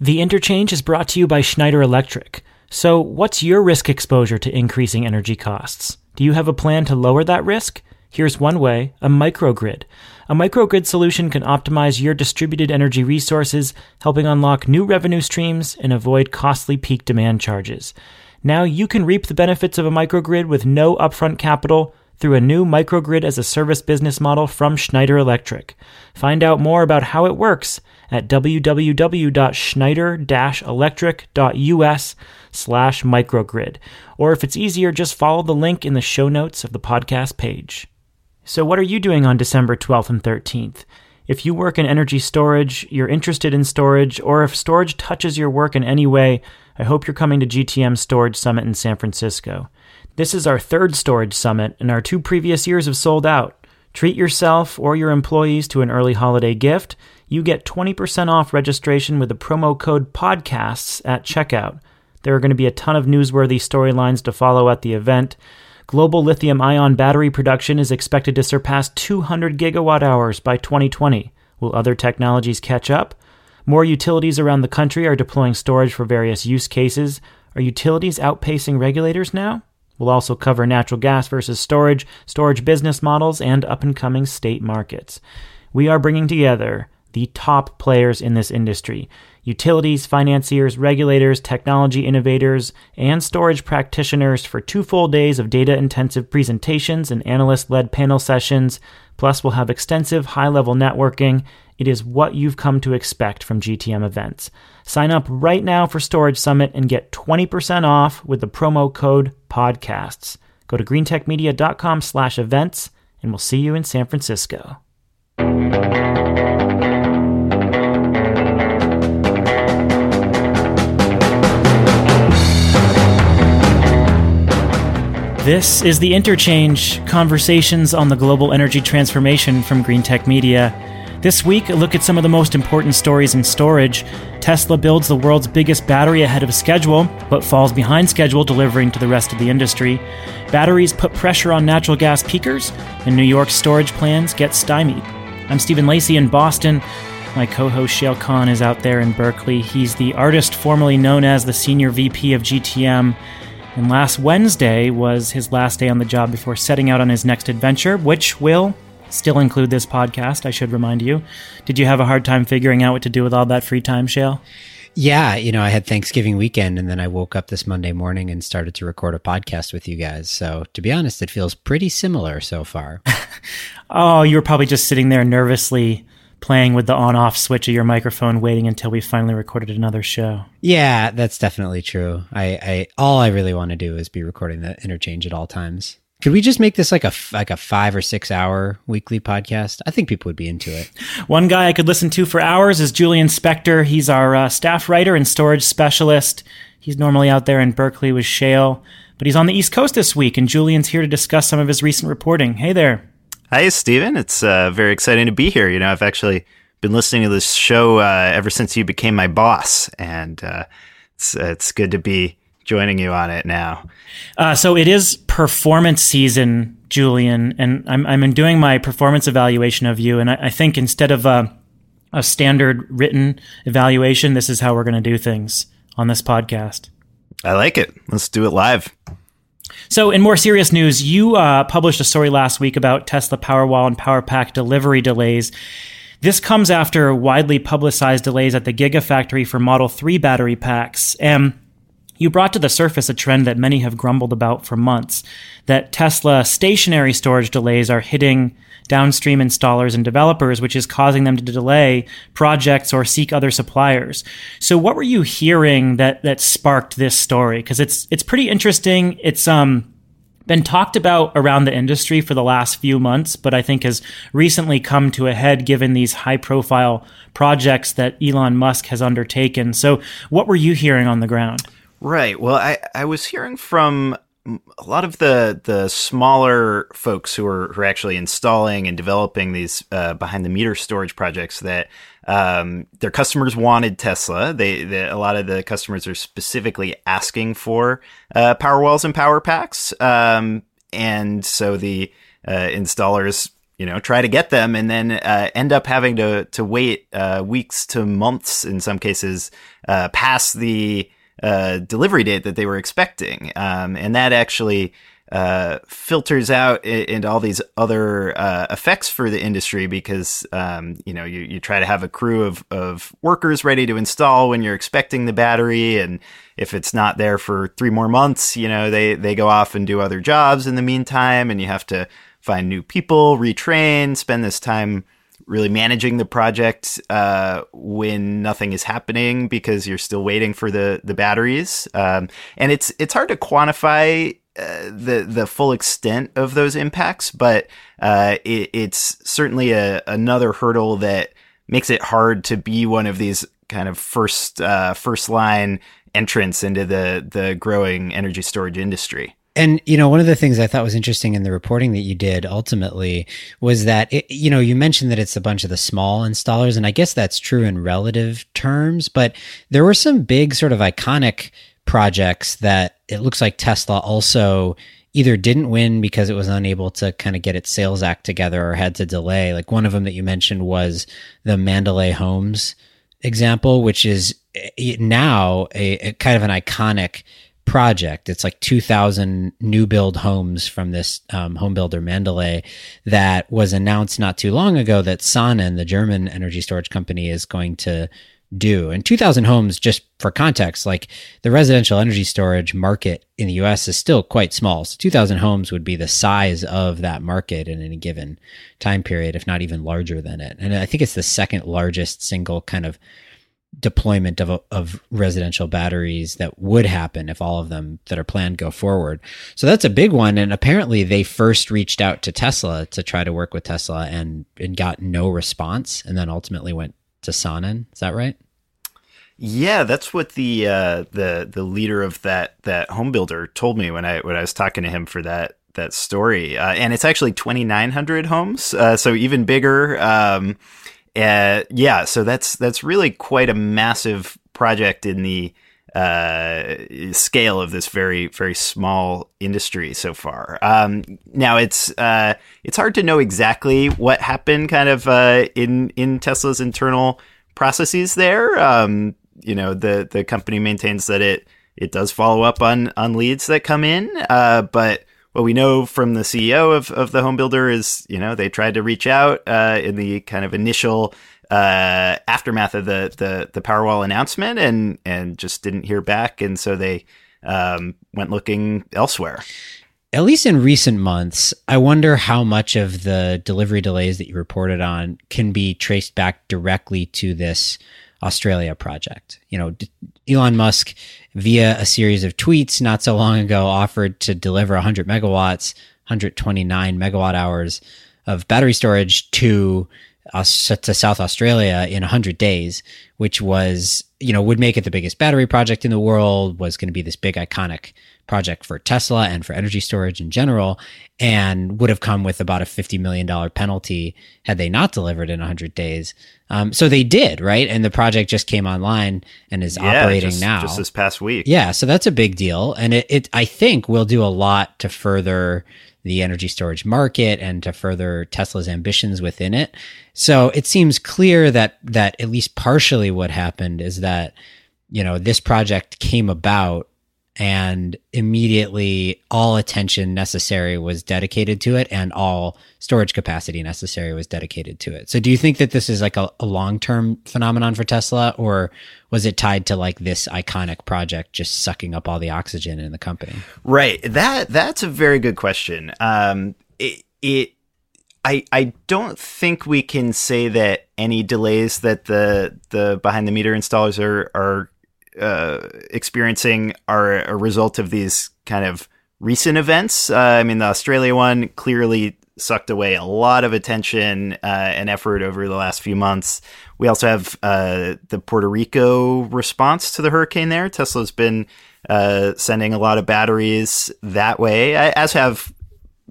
The interchange is brought to you by Schneider Electric. So, what's your risk exposure to increasing energy costs? Do you have a plan to lower that risk? Here's one way a microgrid. A microgrid solution can optimize your distributed energy resources, helping unlock new revenue streams and avoid costly peak demand charges. Now you can reap the benefits of a microgrid with no upfront capital through a new microgrid as a service business model from Schneider Electric. Find out more about how it works at www.schneider-electric.us slash microgrid. Or if it's easier, just follow the link in the show notes of the podcast page. So what are you doing on December 12th and 13th? If you work in energy storage, you're interested in storage, or if storage touches your work in any way, I hope you're coming to GTM Storage Summit in San Francisco. This is our third storage summit, and our two previous years have sold out. Treat yourself or your employees to an early holiday gift. You get 20% off registration with the promo code PODCASTS at checkout. There are going to be a ton of newsworthy storylines to follow at the event. Global lithium ion battery production is expected to surpass 200 gigawatt hours by 2020. Will other technologies catch up? More utilities around the country are deploying storage for various use cases. Are utilities outpacing regulators now? We'll also cover natural gas versus storage, storage business models, and up and coming state markets. We are bringing together the top players in this industry utilities, financiers, regulators, technology innovators, and storage practitioners for two full days of data intensive presentations and analyst led panel sessions. Plus, we'll have extensive high level networking. It is what you've come to expect from GTM events. Sign up right now for Storage Summit and get 20% off with the promo code PODCASTS. Go to greentechmedia.com slash events, and we'll see you in San Francisco. This is the Interchange Conversations on the Global Energy Transformation from Green Tech Media. This week, a look at some of the most important stories in storage. Tesla builds the world's biggest battery ahead of schedule, but falls behind schedule delivering to the rest of the industry. Batteries put pressure on natural gas peakers, and New York's storage plans get stymied. I'm Stephen Lacey in Boston. My co host Shayle Kann is out there in Berkeley. He's the artist formerly known as the Senior VP of GTM and last Wednesday was his last day on the job before setting out on his next adventure, which will still include this podcast, I should remind you. Did you have a hard time figuring out what to do with all that free time, Shayle? Yeah, you know, I had Thanksgiving weekend and then I woke up this Monday morning and started to record a podcast with you guys. So, to be honest, it feels pretty similar so far. oh, you were probably just sitting there nervously playing with the on off switch of your microphone, waiting until we finally recorded another show. Yeah, that's definitely true. I, I all I really want to do is be recording the interchange at all times. Could we just make this like a like a five or six hour weekly podcast? I think people would be into it. One guy I could listen to for hours is Julian Spector. He's our uh, staff writer and storage specialist. He's normally out there in Berkeley with Shayle, but he's on the East Coast this week, and Julian's here to discuss some of his recent reporting. Hey there. Hi, Stephen. It's uh, very exciting to be here. You know, I've actually been listening to this show uh, ever since you became my boss, and uh, it's it's good to be joining you on it now. Uh, so it is performance season, Julian, and I'm I'm doing my performance evaluation of you, and I, I think instead of a, a standard written evaluation, this is how we're going to do things on this podcast. I like it. Let's do it live. So, in more serious news, you uh, published a story last week about Tesla Powerwall and Powerpack delivery delays. This comes after widely publicized delays at the Gigafactory for Model 3 battery packs. And you brought to the surface a trend that many have grumbled about for months that Tesla stationary storage delays are hitting downstream installers and developers, which is causing them to delay projects or seek other suppliers. So what were you hearing that that sparked this story? Because it's it's pretty interesting. It's um been talked about around the industry for the last few months, but I think has recently come to a head given these high profile projects that Elon Musk has undertaken. So what were you hearing on the ground? Right. Well, I, I was hearing from a lot of the the smaller folks who are who are actually installing and developing these uh, behind the meter storage projects that um, their customers wanted Tesla. They, they, a lot of the customers are specifically asking for uh, power walls and power packs, um, and so the uh, installers you know try to get them and then uh, end up having to to wait uh, weeks to months in some cases uh, past the uh, delivery date that they were expecting, um, and that actually uh, filters out into all these other uh, effects for the industry because um, you know you, you try to have a crew of, of workers ready to install when you're expecting the battery. And if it's not there for three more months you know they, they go off and do other jobs in the meantime. And you have to find new people retrain spend this time really managing the project uh, when nothing is happening because you're still waiting for the the batteries um, and it's it's hard to quantify uh, the the full extent of those impacts, but uh, it, it's certainly a, another hurdle that makes it hard to be one of these kind of first uh, first line entrants into the the growing energy storage industry. And you know, one of the things I thought was interesting in the reporting that you did ultimately was that it, you know you mentioned that it's a bunch of the small installers, and I guess that's true in relative terms. But there were some big sort of iconic projects that it looks like Tesla also either didn't win because it was unable to kind of get its sales act together or had to delay. Like one of them that you mentioned was the Mandalay Homes example, which is eh, now a, a kind of an iconic project. It's like 2,000 new build homes from this um, home builder Mandalay that was announced not too long ago that Sonnen, the German energy storage company, is going to do. And 2000 homes, just for context, like the residential energy storage market in the US is still quite small. So 2000 homes would be the size of that market in any given time period, if not even larger than it. And I think it's the second largest single kind of deployment of, of residential batteries that would happen if all of them that are planned go forward. So that's a big one. And apparently they first reached out to Tesla to try to work with Tesla and, and got no response and then ultimately went to Sonnen. Is that right? Yeah, that's what the uh, the the leader of that that home builder told me when I when I was talking to him for that that story. Uh, and it's actually 2,900 homes, uh, so even bigger. Um, uh, yeah, so that's that's really quite a massive project in the uh, scale of this very very small industry so far. Um, now it's uh, it's hard to know exactly what happened, kind of uh, in in Tesla's internal processes there. Um, you know, the the company maintains that it it does follow up on on leads that come in, uh, but what we know from the CEO of, of the home builder is, you know, they tried to reach out uh, in the kind of initial uh, aftermath of the, the the Powerwall announcement, and and just didn't hear back, and so they um, went looking elsewhere. At least in recent months, I wonder how much of the delivery delays that you reported on can be traced back directly to this Australia project. You know, Elon Musk, via a series of tweets not so long ago, offered to deliver 100 megawatts, 129 megawatt hours of battery storage to uh, us to South Australia in 100 days, which was, you know, would make it the biggest battery project in the world, was going to be this big iconic project for Tesla and for energy storage in general, and would have come with about a $50 million penalty had they not delivered in 100 days. Um, so they did, right? And the project just came online and is yeah, operating just, now. Just this past week. Yeah. So that's a big deal. And it, it, I think, will do a lot to further the energy storage market and to further Tesla's ambitions within it. So it seems clear that, that at least partially what happened is that, you know, this project came about and immediately all attention necessary was dedicated to it and all storage capacity necessary was dedicated to it. So do you think that this is like a, a long-term phenomenon for Tesla or was it tied to like this iconic project just sucking up all the oxygen in the company? Right. That that's a very good question. Um it, it I, I don't think we can say that any delays that the the behind the meter installers are are uh, experiencing are a result of these kind of recent events. Uh, I mean, the Australia one clearly sucked away a lot of attention uh, and effort over the last few months. We also have uh, the Puerto Rico response to the hurricane there. Tesla's been uh, sending a lot of batteries that way, as have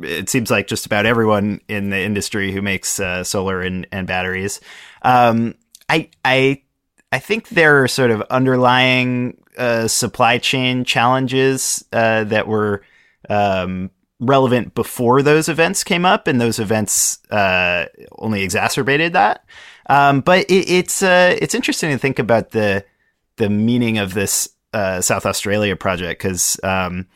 it seems like just about everyone in the industry who makes solar and, and batteries. Um, I I I think there are sort of underlying uh, supply chain challenges uh, that were um, relevant before those events came up, and those events uh, only exacerbated that. Um, but it, it's uh, it's interesting to think about the the meaning of this uh, South Australia project because um,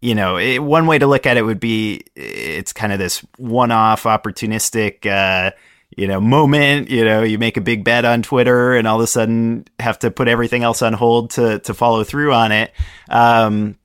you know it, one way to look at it would be it's kind of this one off opportunistic. You know, moment, you know, you make a big bet on Twitter and all of a sudden have to put everything else on hold to, to follow through on it. Um,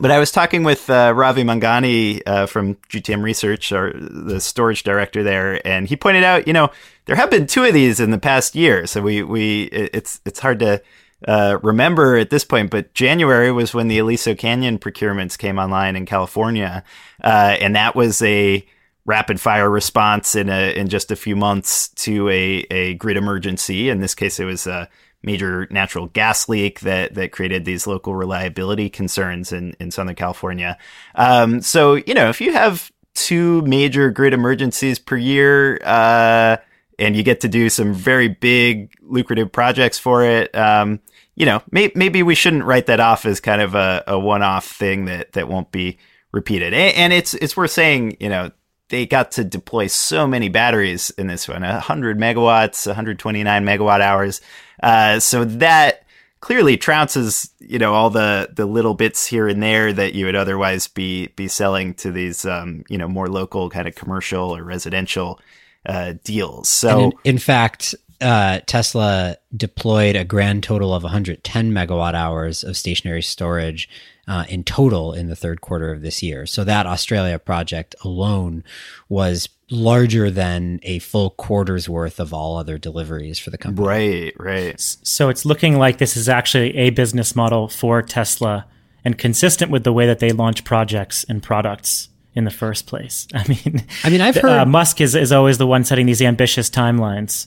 but I was talking with uh, Ravi Manghani uh, from GTM Research, or the storage director there, and he pointed out, you know, there have been two of these in the past year. So we we it's it's hard to uh, remember at this point, but January was when the Aliso Canyon procurements came online in California, uh, and that was a rapid fire response in a in just a few months to a a grid emergency. In this case, it was a major natural gas leak that that created these local reliability concerns in in Southern California. Um, so you know, if you have two major grid emergencies per year, uh, and you get to do some very big lucrative projects for it, um, you know, may, maybe we shouldn't write that off as kind of a, a one off thing that that won't be repeated. And, and it's it's worth saying, you know, they got to deploy so many batteries in this one 100 megawatts 129 megawatt hours. Uh, so that clearly trounces you know all the the little bits here and there that you would otherwise be be selling to these um, you know more local kind of commercial or residential uh, deals. So in, in, fact uh, Tesla deployed a grand total of 110 megawatt hours of stationary storage uh, in total in the third quarter of this year. So that Australia project alone was larger than a full quarter's worth of all other deliveries for the company. Right, right. So it's looking like this is actually a business model for Tesla and consistent with the way that they launch projects and products in the first place. I mean, I mean, I've heard uh, Musk is, is always the one setting these ambitious timelines.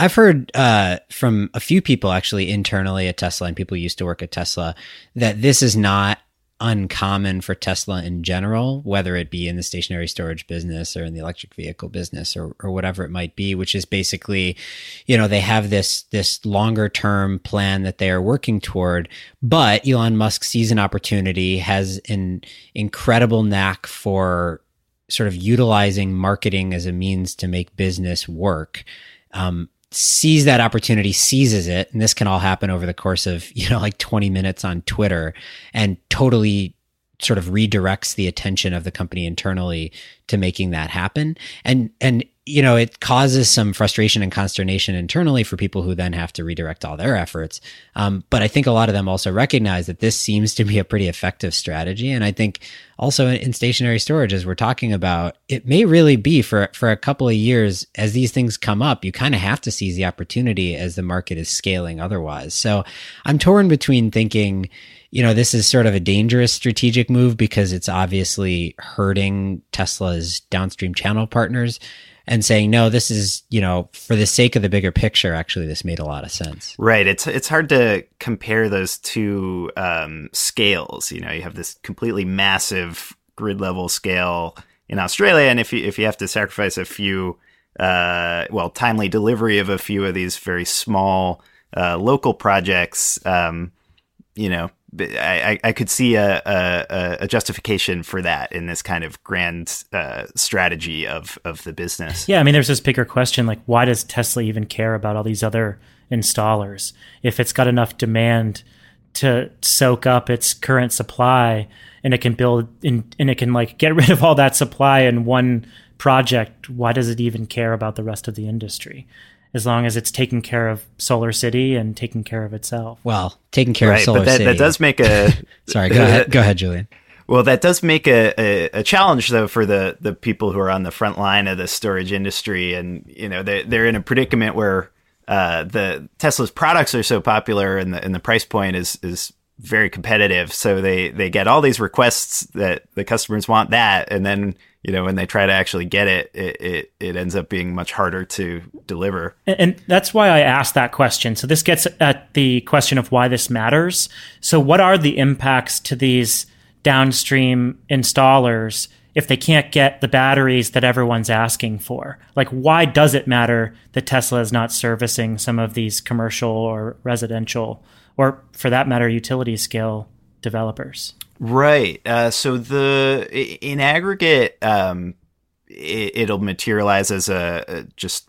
I've heard uh, from a few people actually internally at Tesla and people used to work at Tesla that this is not uncommon for Tesla in general, whether it be in the stationary storage business or in the electric vehicle business or, or whatever it might be, which is basically, you know, they have this this longer term plan that they are working toward. But Elon Musk sees an opportunity, has an incredible knack for sort of utilizing marketing as a means to make business work. Um, sees that opportunity, seizes it, and this can all happen over the course of, you know, like 20 minutes on Twitter and totally sort of redirects the attention of the company internally to making that happen. And and you know, it causes some frustration and consternation internally for people who then have to redirect all their efforts. Um, but I think a lot of them also recognize that this seems to be a pretty effective strategy. And I think also in stationary storage, as we're talking about, it may really be for, for a couple of years as these things come up, you kind of have to seize the opportunity as the market is scaling otherwise. So I'm torn between thinking, you know, this is sort of a dangerous strategic move because it's obviously hurting Tesla's downstream channel partners and saying no this is you know for the sake of the bigger picture actually this made a lot of sense. Right. It's it's hard to compare those two um, scales. You know you have this completely massive grid level scale in australia and if you if you have to sacrifice a few uh, well timely delivery of a few of these very small uh, local projects um, you know I, I could see a, a, a, justification for that in this kind of grand uh, strategy of, of the business. Yeah, I mean, there's this bigger question like, why does Tesla even care about all these other installers if it's got enough demand to soak up its current supply and it can build in, and it can like get rid of all that supply in one project? Why does it even care about the rest of the industry? As long as it's taking care of Solar City and taking care of itself. Well, taking care right, of Solar but that, City. That does make a. Sorry, go ahead. Go ahead, Julian. Well, that does make a, a, a, challenge though for the, the people who are on the front line of the storage industry, and you know they they're in a predicament where uh, the Tesla's products are so popular and the and the price point is is very competitive, so they they get all these requests that the customers want that, and then you know when they try to actually get it, it it, it ends up being much harder to deliver. And, and that's why I asked that question. So this gets at the question of why this matters. So what are the impacts to these downstream installers? if they can't get the batteries that everyone's asking for? Like, why does it matter that Tesla is not servicing some of these commercial or residential, or for that matter, utility scale developers? Right. Uh, so the in aggregate, um, it, will materialize as a, a, just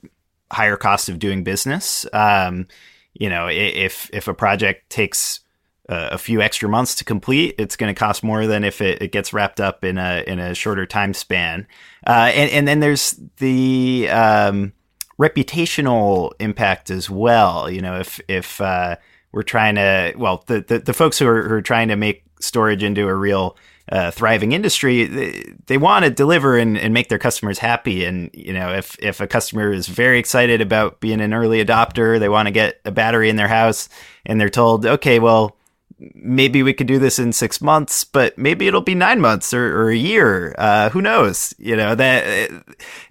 higher cost of doing business. Um, you know, if if a project takes a few extra months to complete, it's going to cost more than if it, it, gets wrapped up in a in a shorter time span. Uh, and and then there's the um, reputational impact as well. You know, if if uh, we're trying to, well, the, the, the folks who are, who are trying to make storage into a real uh, thriving industry, they, they want to deliver and, and make their customers happy. And you know, if if a customer is very excited about being an early adopter, they want to get a battery in their house, and they're told, okay, well, maybe we could do this in six months, but maybe it'll be nine months or, or a year. Uh, who knows? You know, that it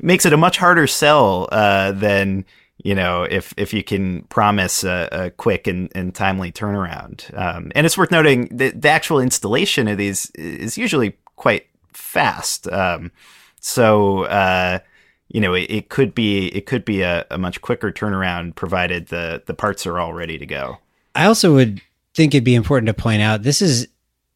makes it a much harder sell uh, than you know if if you can promise a, a quick and, and timely turnaround. Um, and it's worth noting that the actual installation of these is usually quite fast. Um, so. Uh, you know, it, it, could be it could be a, a much quicker turnaround provided the the parts are all ready to go. I also would think it'd be important to point out this is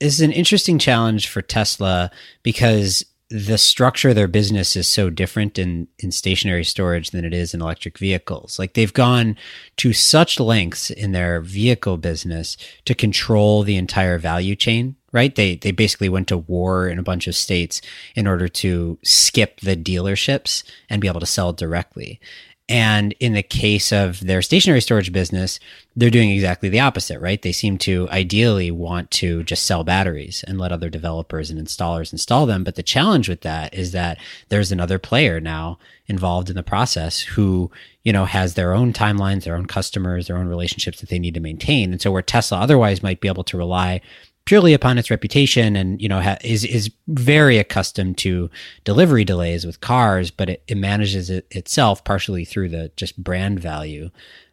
this is an interesting challenge for Tesla because the structure of their business is so different in, in stationary storage than it is in electric vehicles. Like they've gone to such lengths in their vehicle business to control the entire value chain, right? They, they basically went to war in a bunch of states in order to skip the dealerships and be able to sell directly. And in the case of their stationary storage business, they're doing exactly the opposite, right? They seem to ideally want to just sell batteries and let other developers and installers install them. But the challenge with that is that there's another player now involved in the process who, you know, has their own timelines, their own customers, their own relationships that they need to maintain. And so where Tesla otherwise might be able to rely purely upon its reputation and you know ha- is is very accustomed to delivery delays with cars but it, it manages it itself partially through the just brand value.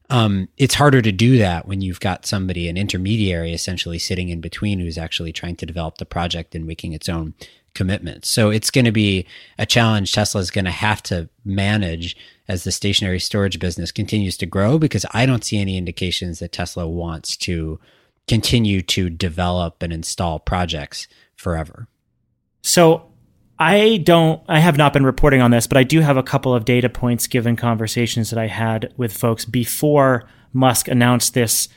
Um, it's harder to do that when you've got somebody an intermediary essentially sitting in between who's actually trying to develop the project and making its own commitments. So it's going to be a challenge tesla is going to have to manage as the stationary storage business continues to grow because i don't see any indications that tesla wants to continue to develop and install projects forever. So I don't, I have not been reporting on this, but I do have a couple of data points given conversations that I had with folks before Musk announced this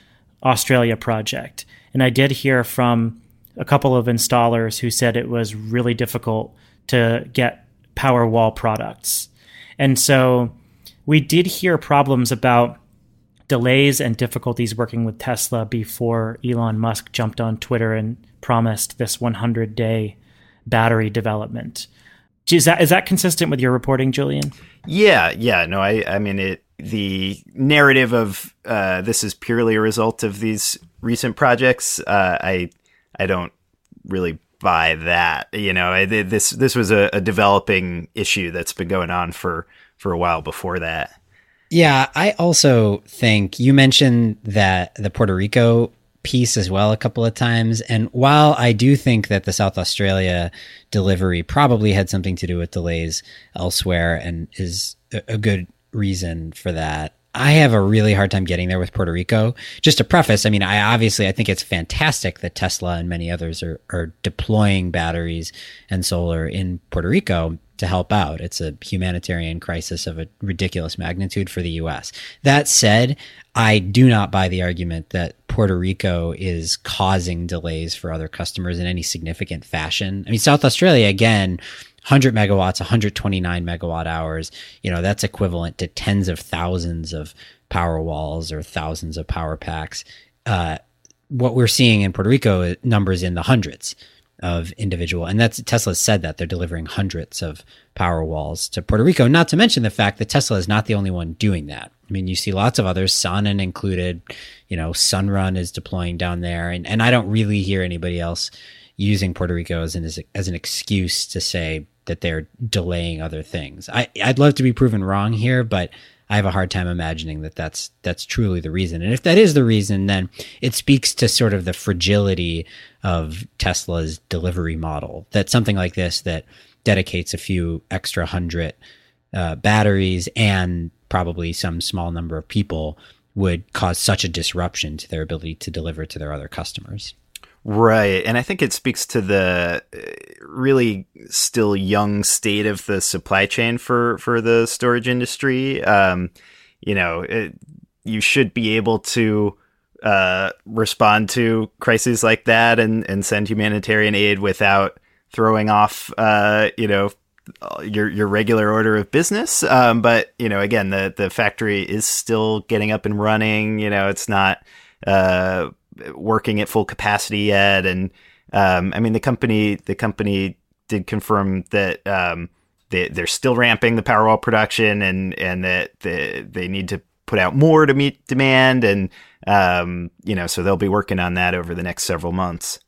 Australia project. And I did hear from a couple of installers who said it was really difficult to get Powerwall products. And so we did hear problems about delays and difficulties working with Tesla before Elon Musk jumped on Twitter and promised this 100 day battery development. Is that is that consistent with your reporting, Julian? Yeah, yeah. No, I I mean it. The narrative of uh, this is purely a result of these recent projects. Uh, I I don't really buy that. You know, this this was a, a developing issue that's been going on for for a while before that. Yeah, I also think you mentioned that the Puerto Rico piece as well a couple of times. And while I do think that the South Australia delivery probably had something to do with delays elsewhere and is a good reason for that, I have a really hard time getting there with Puerto Rico. Just to preface, I mean, I obviously I think it's fantastic that Tesla and many others are, are deploying batteries and solar in Puerto Rico to help out. It's a humanitarian crisis of a ridiculous magnitude for the US. That said, I do not buy the argument that Puerto Rico is causing delays for other customers in any significant fashion. I mean, South Australia, again, 100 megawatts, 129 megawatt hours, you know, that's equivalent to tens of thousands of power walls or thousands of power packs. Uh, what we're seeing in Puerto Rico numbers in the hundreds of individual. And that's Tesla said that they're delivering hundreds of power walls to Puerto Rico, not to mention the fact that Tesla is not the only one doing that. I mean, you see lots of others, Sonnen included, you know, Sunrun is deploying down there. And, and I don't really hear anybody else using Puerto Rico as an, as an excuse to say that they're delaying other things. I, I'd love to be proven wrong here, but I have a hard time imagining that that's that's truly the reason. And if that is the reason, then it speaks to sort of the fragility of Tesla's delivery model. That something like this that dedicates a few extra hundred uh, batteries and probably some small number of people would cause such a disruption to their ability to deliver to their other customers. Right. And I think it speaks to the uh, really still young state of the supply chain for, for the storage industry. Um, you know, it, you should be able to uh, respond to crises like that and, and send humanitarian aid without throwing off, uh, you know, your your regular order of business. Um, but you know, again, the the factory is still getting up and running. You know, it's not uh, working at full capacity yet. And um, I mean, the company the company did confirm that um, they they're still ramping the Powerwall production and and that they, they need to put out more to meet demand. And um, you know, so they'll be working on that over the next several months.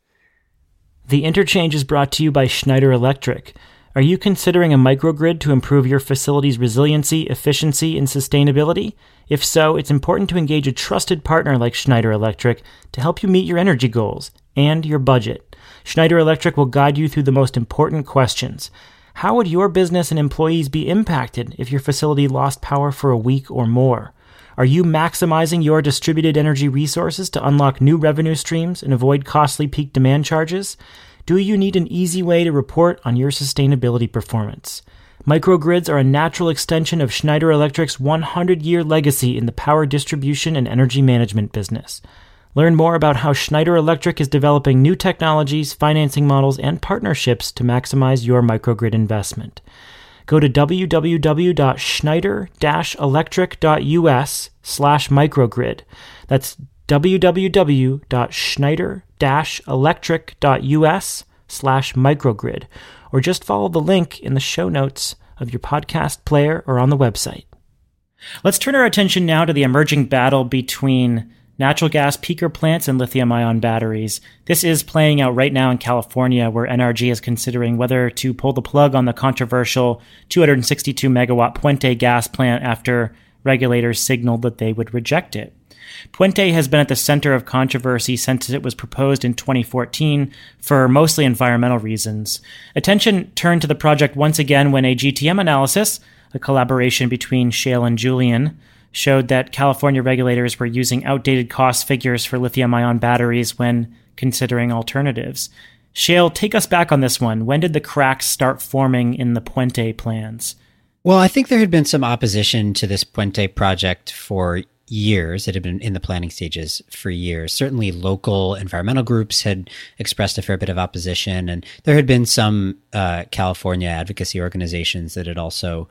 The interchange is brought to you by Schneider Electric. Are you considering a microgrid to improve your facility's resiliency, efficiency, and sustainability? If so, it's important to engage a trusted partner like Schneider Electric to help you meet your energy goals and your budget. Schneider Electric will guide you through the most important questions. How would your business and employees be impacted if your facility lost power for a week or more? Are you maximizing your distributed energy resources to unlock new revenue streams and avoid costly peak demand charges? Do you need an easy way to report on your sustainability performance? Microgrids are a natural extension of Schneider Electric's 100 year legacy in the power distribution and energy management business. Learn more about how Schneider Electric is developing new technologies, financing models, and partnerships to maximize your microgrid investment. Go to www.schneider-electric.us slash microgrid. That's www.schneider-electric.us slash microgrid, or just follow the link in the show notes of your podcast player or on the website. Let's turn our attention now to the emerging battle between natural gas peaker plants and lithium ion batteries. This is playing out right now in California, where NRG is considering whether to pull the plug on the controversial 262 megawatt Puente gas plant after regulators signaled that they would reject it. Puente has been at the center of controversy since it was proposed in 2014 for mostly environmental reasons. Attention turned to the project once again when a GTM analysis, a collaboration between Shayle and Julian, showed that California regulators were using outdated cost figures for lithium ion batteries when considering alternatives. Shayle, take us back on this one. When did the cracks start forming in the Puente plans? Well, I think there had been some opposition to this Puente project for years. It had been in the planning stages for years. Certainly, local environmental groups had expressed a fair bit of opposition, and there had been some uh, California advocacy organizations that had also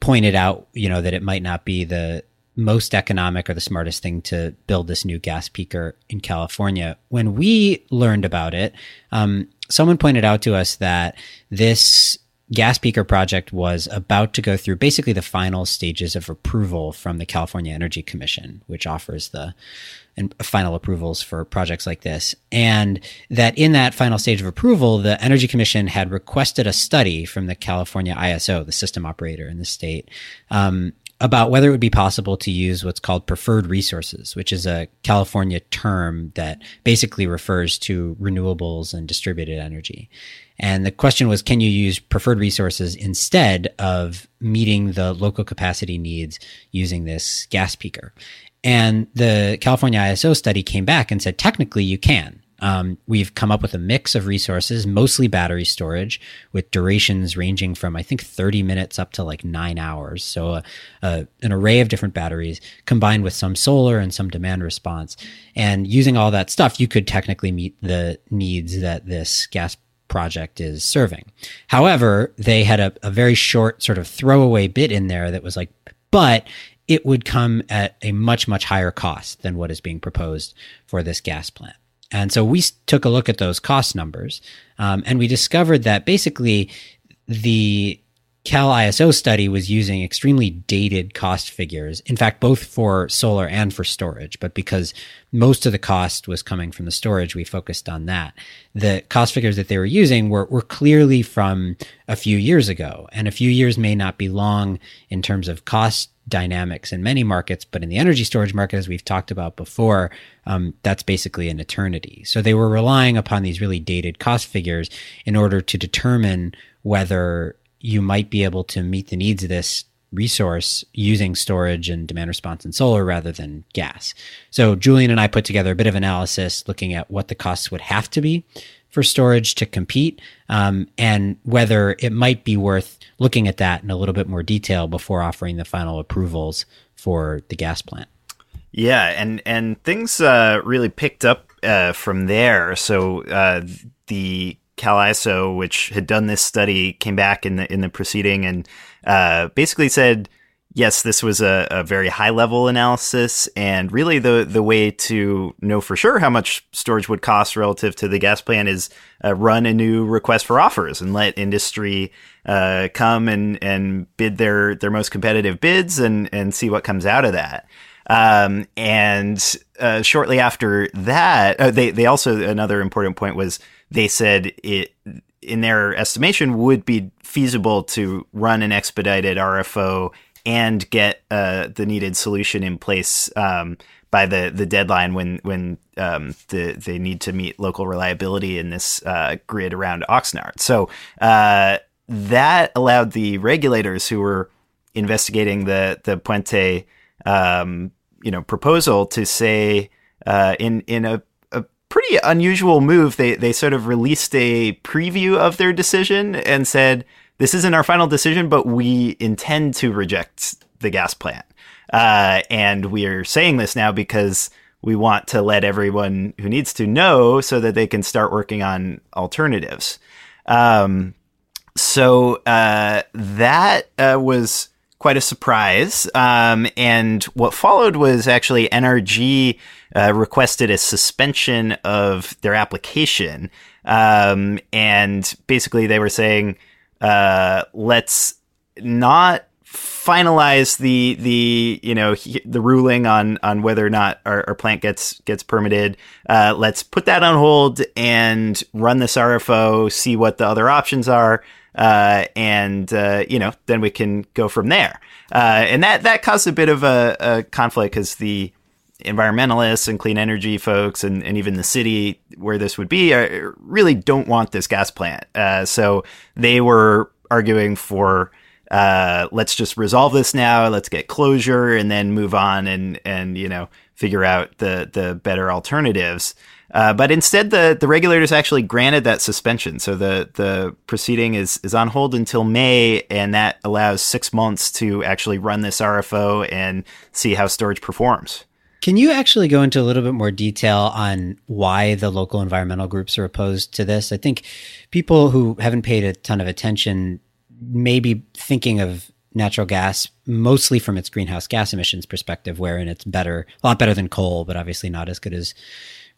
pointed out, you know, that it might not be the most economic or the smartest thing to build this new gas peaker in California. When we learned about it, um, someone pointed out to us that this gas peaker project was about to go through basically the final stages of approval from the California Energy Commission, which offers the and final approvals for projects like this. And that in that final stage of approval, the Energy Commission had requested a study from the California ISO, the system operator in the state, um, about whether it would be possible to use what's called preferred resources, which is a California term that basically refers to renewables and distributed energy. And the question was, can you use preferred resources instead of meeting the local capacity needs using this gas peaker? And the California ISO study came back and said, technically you can. Um, we've come up with a mix of resources, mostly battery storage, with durations ranging from I think 30 minutes up to like nine hours. So uh, uh, an array of different batteries combined with some solar and some demand response. And using all that stuff, you could technically meet the needs that this gas project is serving. However, they had a, a very short sort of throwaway bit in there that was like, but it would come at a much, much higher cost than what is being proposed for this gas plant. And so we took a look at those cost numbers, um, and we discovered that basically the Cal ISO study was using extremely dated cost figures. In fact, both for solar and for storage. But because most of the cost was coming from the storage, we focused on that. The cost figures that they were using were, were clearly from a few years ago. And a few years may not be long in terms of cost dynamics in many markets, but in the energy storage market, as we've talked about before, um, that's basically an eternity. So they were relying upon these really dated cost figures in order to determine whether you might be able to meet the needs of this resource using storage and demand response and solar rather than gas. So Julian and I put together a bit of analysis looking at what the costs would have to be for storage to compete um, and whether it might be worth looking at that in a little bit more detail before offering the final approvals for the gas plant. Yeah, and and things uh, really picked up uh, from there. So uh, the CalISO, which had done this study, came back in the in the proceeding and uh, basically said, yes, this was a, a, very high level analysis, and really the the way to know for sure how much storage would cost relative to the gas plant is uh, run a new request for offers and let industry uh, come and and bid their their most competitive bids and and see what comes out of that. Um, and uh, shortly after that, uh, they they also another important point was they said it in their estimation would be feasible to run an expedited RFO and get uh, the needed solution in place um, by the the deadline when when um, the they need to meet local reliability in this uh, grid around Oxnard. So uh, that allowed the regulators who were investigating the the Puente um, you know proposal to say uh, in in a pretty unusual move. They they sort of released a preview of their decision and said, "This isn't our final decision, but we intend to reject the gas plant." Uh, and we are saying this now because we want to let everyone who needs to know so that they can start working on alternatives. Um, so uh, that uh, was quite a surprise. Um, and what followed was actually NRG uh, requested a suspension of their application. Um, and basically, they were saying, uh, let's not finalize the the you know the ruling on on whether or not our, our plant gets gets permitted. Uh, let's put that on hold and run this RFO, see what the other options are uh, and uh, you know then we can go from there. Uh, and that that caused a bit of a, a conflict because the environmentalists and clean energy folks and, and even the city where this would be are, really don't want this gas plant. Uh, so they were arguing for uh, let's just resolve this now. Let's get closure and then move on and and you know figure out the the better alternatives. Uh, but instead, the, the regulators actually granted that suspension. So the, the proceeding is, is on hold until May, and that allows six months to actually run this RFO and see how storage performs. Can you actually go into a little bit more detail on why the local environmental groups are opposed to this? I think people who haven't paid a ton of attention may be thinking of natural gas mostly from its greenhouse gas emissions perspective, wherein it's better, a lot better than coal, but obviously not as good as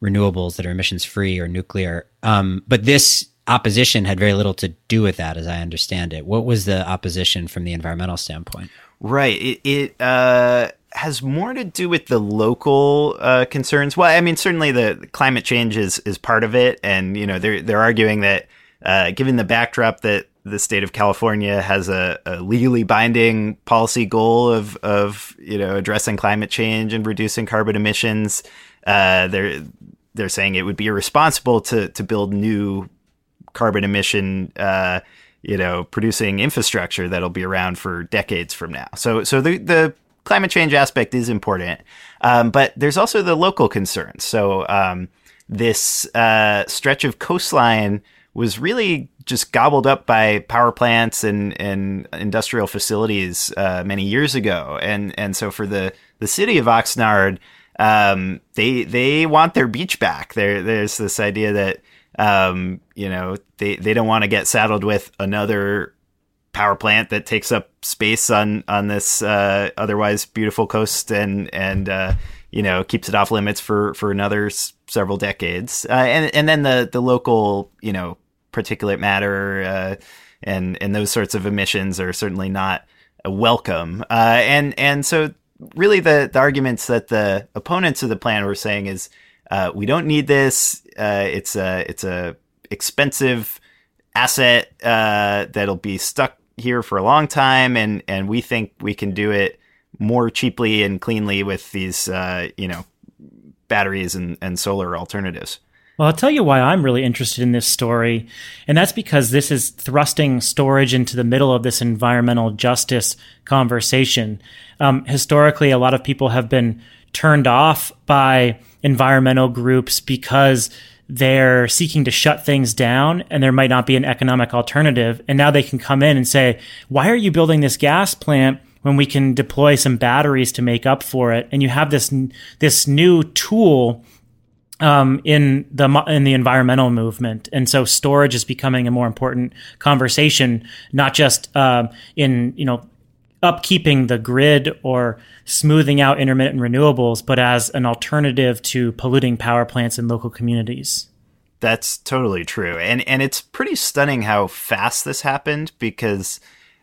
renewables that are emissions free or nuclear. Um, but this opposition had very little to do with that, as I understand it. What was the opposition from the environmental standpoint? Right. It, it uh, has more to do with the local uh, concerns. Well, I mean, certainly the climate change is is part of it, and you know they're they're arguing that uh, given the backdrop that the state of California has a, a, legally binding policy goal of of you know addressing climate change and reducing carbon emissions. Uh, they're they're saying it would be irresponsible to to build new carbon emission uh, you know producing infrastructure that'll be around for decades from now. So so the the climate change aspect is important, um, but there's also the local concerns. So um, this uh, stretch of coastline was really just gobbled up by power plants and, and industrial facilities uh, many years ago. And and so for the, the city of Oxnard, um, they they want their beach back. There there's this idea that um, you know they, they don't want to get saddled with another power plant that takes up space on on this uh, otherwise beautiful coast and and uh, you know keeps it off limits for for another s- several decades. Uh, and and then the the local you know particulate matter uh, and and those sorts of emissions are certainly not welcome. Uh, and and so really the the arguments that the opponents of the plan were saying is uh, we don't need this. Uh, it's a it's a expensive asset uh, that'll be stuck here for a long time, and and we think we can do it more cheaply and cleanly with these uh, you know batteries and, and solar alternatives. Well, I'll tell you why I'm really interested in this story. And that's because this is thrusting storage into the middle of this environmental justice conversation. Um, historically, a lot of people have been turned off by environmental groups because they're seeking to shut things down and there might not be an economic alternative. And now they can come in and say, why are you building this gas plant? when we can deploy some batteries to make up for it and you have this this new tool um, in the in the environmental movement, and so storage is becoming a more important conversation, not just uh, in you know upkeeping the grid or smoothing out intermittent renewables, but as an alternative to polluting power plants in local communities. That's totally true, and and it's pretty stunning how fast this happened because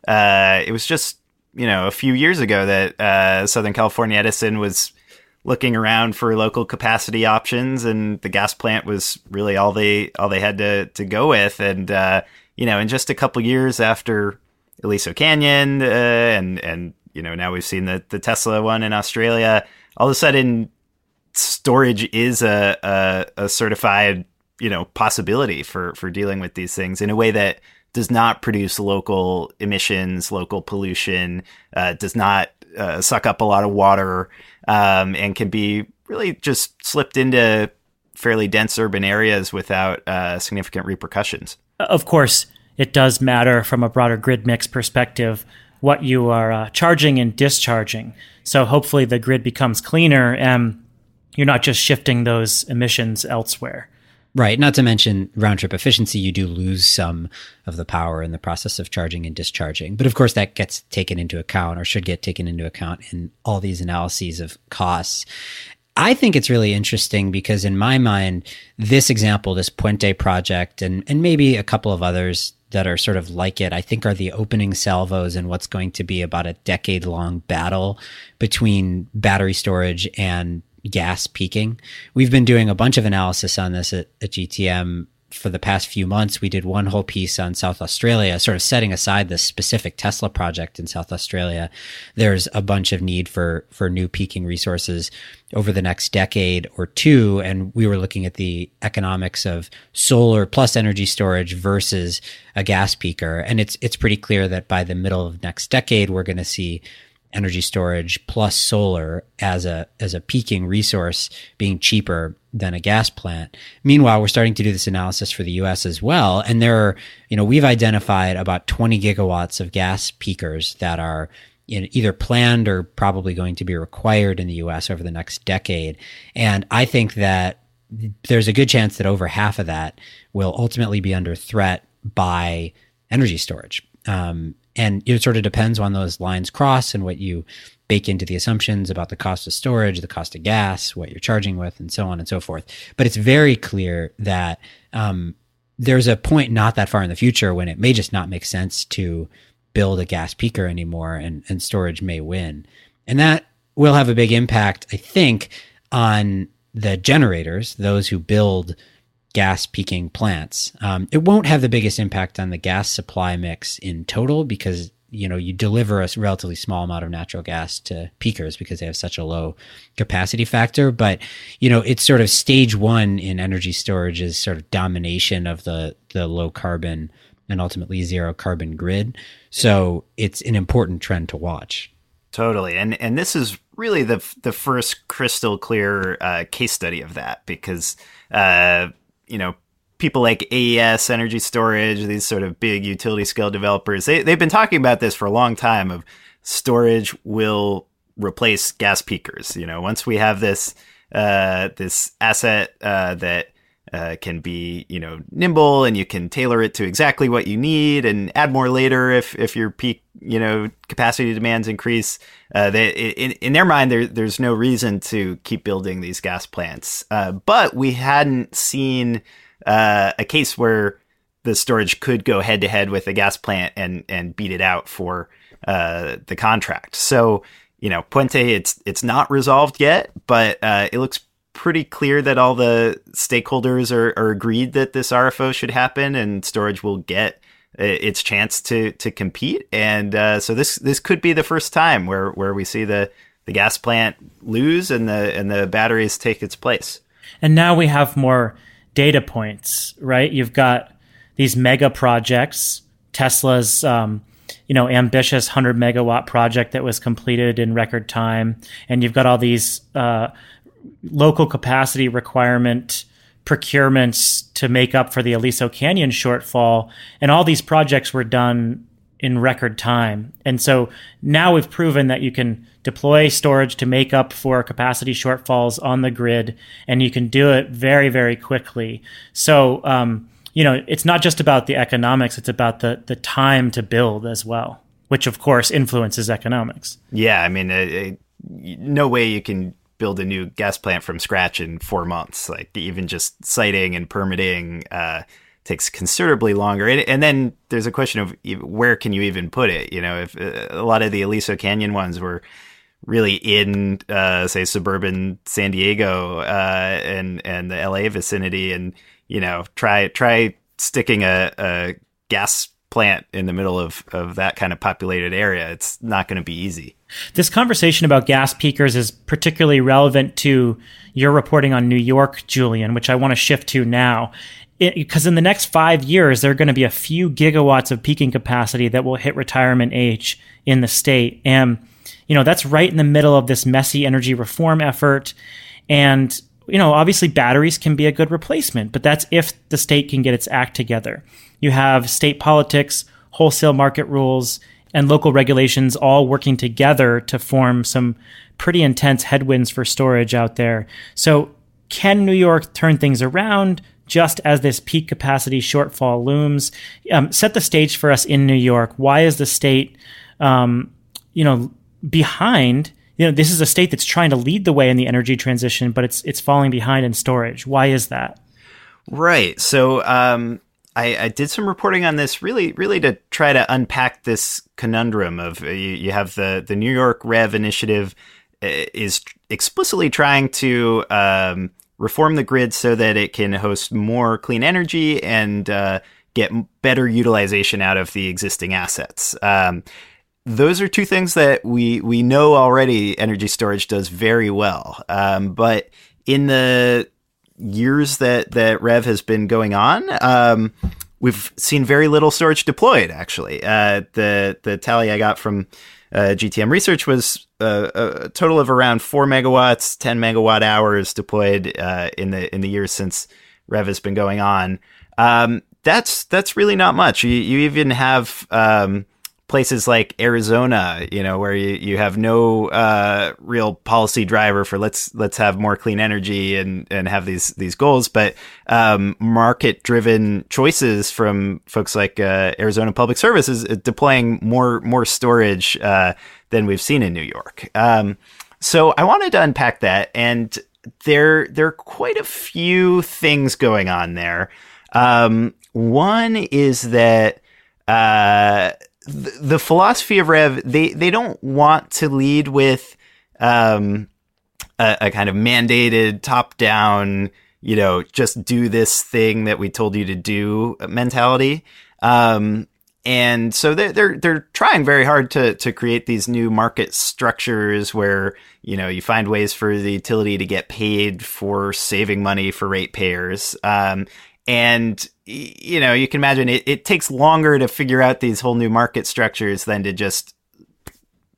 uh, it was just you know a few years ago that uh, Southern California Edison was looking around for local capacity options, and the gas plant was really all they all they had to to go with. And uh, you know, in just a couple years after Aliso Canyon, uh, and and you know now we've seen the the Tesla one in Australia. All of a sudden, storage is a, a, a certified you know possibility for for dealing with these things in a way that does not produce local emissions, local pollution, uh, does not uh, suck up a lot of water, um, and can be really just slipped into fairly dense urban areas without uh, significant repercussions. Of course, it does matter from a broader grid mix perspective what you are uh, charging and discharging. So hopefully the grid becomes cleaner and you're not just shifting those emissions elsewhere. Right. Not to mention round trip efficiency, you do lose some of the power in the process of charging and discharging. But of course, that gets taken into account or should get taken into account in all these analyses of costs. I think it's really interesting because, in my mind, this example, this Puente project, and, and maybe a couple of others that are sort of like it, I think are the opening salvos in what's going to be about a decade long battle between battery storage and gas peaking. We've been doing a bunch of analysis on this at, at GTM for the past few months. We did one whole piece on South Australia, sort of setting aside the specific Tesla project in South Australia. There's a bunch of need for for new peaking resources over the next decade or two, and we were looking at the economics of solar plus energy storage versus a gas peaker, and it's it's pretty clear that by the middle of next decade, we're going to see energy storage plus solar as a as a peaking resource being cheaper than a gas plant. Meanwhile, we're starting to do this analysis for the US as well and there are, you know, we've identified about 20 gigawatts of gas peakers that are either planned or probably going to be required in the US over the next decade. And I think that there's a good chance that over half of that will ultimately be under threat by energy storage. Um, and it sort of depends on those lines cross and what you bake into the assumptions about the cost of storage, the cost of gas, what you're charging with, and so on and so forth. But it's very clear that um, there's a point not that far in the future when it may just not make sense to build a gas peaker anymore and, and storage may win. And that will have a big impact, I think, on the generators, those who build gas peaking plants. Um, it won't have the biggest impact on the gas supply mix in total because you know you deliver a relatively small amount of natural gas to peakers because they have such a low capacity factor. But you know it's sort of stage one in energy storage is sort of domination of the the low carbon and ultimately zero carbon grid. So it's an important trend to watch. Totally, and and this is really the the first crystal clear uh, case study of that because uh, you know, people like AES Energy Storage, these sort of big utility scale developers, they, they've been talking about this for a long time of storage will replace gas peakers. You know, once we have this, uh, this asset, uh, that, uh, can be, you know, nimble and you can tailor it to exactly what you need and add more later if, if your peak, you know, capacity demands increase. Uh, they, in, in their mind, there, there's no reason to keep building these gas plants. Uh, but we hadn't seen uh, a case where the storage could go head to head with a gas plant and, and beat it out for uh, the contract. So, you know, Puente, it's it's not resolved yet, but uh, it looks pretty clear that all the stakeholders are, are agreed that this RFO should happen and storage will get uh, its chance to to compete. And uh, so this this could be the first time where where we see the the gas plant lose and the and the batteries take its place. And now we have more data points, right? You've got these mega projects, Tesla's, um, you know, ambitious 100 megawatt project that was completed in record time. And you've got all these uh, local capacity requirement procurements to make up for the Aliso Canyon shortfall. And all these projects were done in record time. And so now we've proven that you can deploy storage to make up for capacity shortfalls on the grid, and you can do it very, very quickly. So, um, you know, it's not just about the economics, it's about the, the time to build as well, which of course influences economics. Yeah. I mean, uh, no way you can build a new gas plant from scratch in four months. Like even just siting and permitting uh, takes considerably longer. And, and, then there's a question of where can you even put it? You know, if uh, a lot of the Aliso Canyon ones were really in, uh, say, suburban San Diego uh, and and the LA vicinity, and you know, try try sticking a, a gas plant in the middle of, of that kind of populated area. It's not going to be easy. This conversation about gas peakers is particularly relevant to your reporting on New York, Julian, which I want to shift to now. Because in the next five years, there are going to be a few gigawatts of peaking capacity that will hit retirement age in the state. And, you know, that's right in the middle of this messy energy reform effort. And, you know, obviously batteries can be a good replacement, but that's if the state can get its act together. You have state politics, wholesale market rules, and local regulations all working together to form some pretty intense headwinds for storage out there. So, can New York turn things around just as this peak capacity shortfall looms? Um, set the stage for us in New York. Why is the state, um, you know, behind? You know, this is a state that's trying to lead the way in the energy transition, but it's it's falling behind in storage. Why is that? Right. So, um, I, I, did some reporting on this really, really to try to unpack this conundrum of uh, you, you, have the, the New York Rev initiative uh, is explicitly trying to um, reform the grid so that it can host more clean energy and uh, get better utilization out of the existing assets. Um, those are two things that we we know already. Energy storage does very well, um, but in the years that that Rev has been going on, um, we've seen very little storage deployed. Actually, uh, the the tally I got from uh, GTM Research was uh, a total of around four megawatts, ten megawatt hours deployed uh, in the in the years since Rev has been going on. Um, that's that's really not much. You, you even have um, places like Arizona, you know, where you, you have no uh, real policy driver for let's let's have more clean energy and and have these these goals, but um, market driven choices from folks like uh, Arizona Public Services uh, deploying more more storage uh, than we've seen in New York. Um, so I wanted to unpack that, and there there are quite a few things going on there. Um, one is that the, philosophy of Rev, they they don't want to lead with um, a, a kind of mandated top down, you know, just do this thing that we told you to do mentality. Um, and so they're, they're they're trying very hard to to create these new market structures where you know you find ways for the utility to get paid for saving money for ratepayers, um, and you know, you can imagine it, it takes longer to figure out these whole new market structures than to just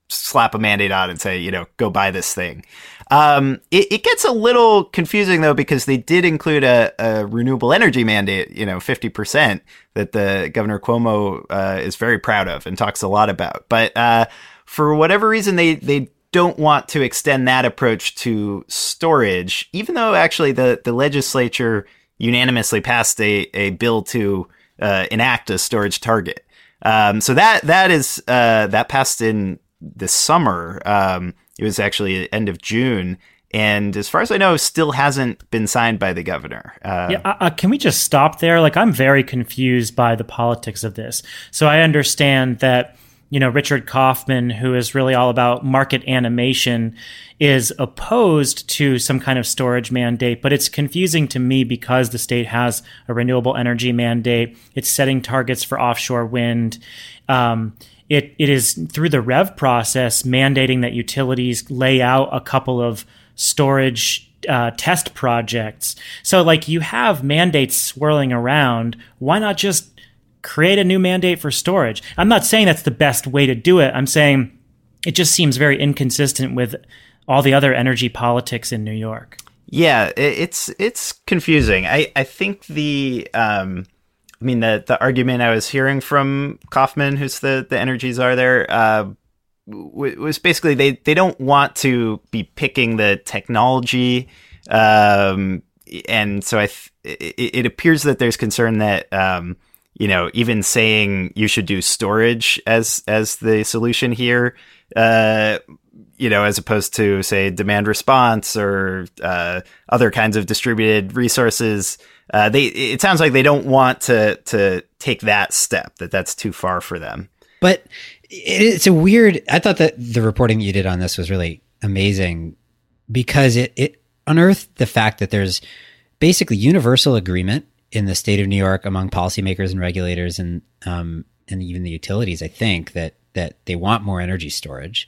slap a mandate on and say, you know, go buy this thing. Um, it, it, gets a little confusing though because they did include a, a renewable energy mandate, you know, fifty percent that the Governor Cuomo uh, is very proud of and talks a lot about. But uh, for whatever reason, they they don't want to extend that approach to storage, even though actually the the legislature unanimously passed a, a bill to uh, enact a storage target. Um, so that that is uh, that passed in the summer. Um, it was actually end of June, and as far as I know, still hasn't been signed by the governor. Uh, yeah, uh, uh, can we just stop there? Like, I'm very confused by the politics of this. So I understand that you know, Richard Kauffman, who is really all about market animation, is opposed to some kind of storage mandate. But it's confusing to me because the state has a renewable energy mandate. It's setting targets for offshore wind. Um, it, it is through the REV process mandating that utilities lay out a couple of storage uh, test projects. So, like, you have mandates swirling around. Why not just create a new mandate for storage? I'm not saying that's the best way to do it. I'm saying it just seems very inconsistent with all the other energy politics in New York. Yeah, it's it's confusing. I I think the um, I mean the the argument I was hearing from Kauffman, who's the the energy czar there, uh, was basically they they don't want to be picking the technology, um, and so I th- it, it, appears that there's concern that. Um, you know, even saying you should do storage as as the solution here, uh, you know, as opposed to say demand response or uh, other kinds of distributed resources. Uh, they it sounds like they don't want to to take that step. That that's too far for them. But it's a weird. I thought that the reporting you did on this was really amazing because it it unearthed the fact that there's basically universal agreement in the state of New York among policymakers and regulators and um, and even the utilities. I think that that they want more energy storage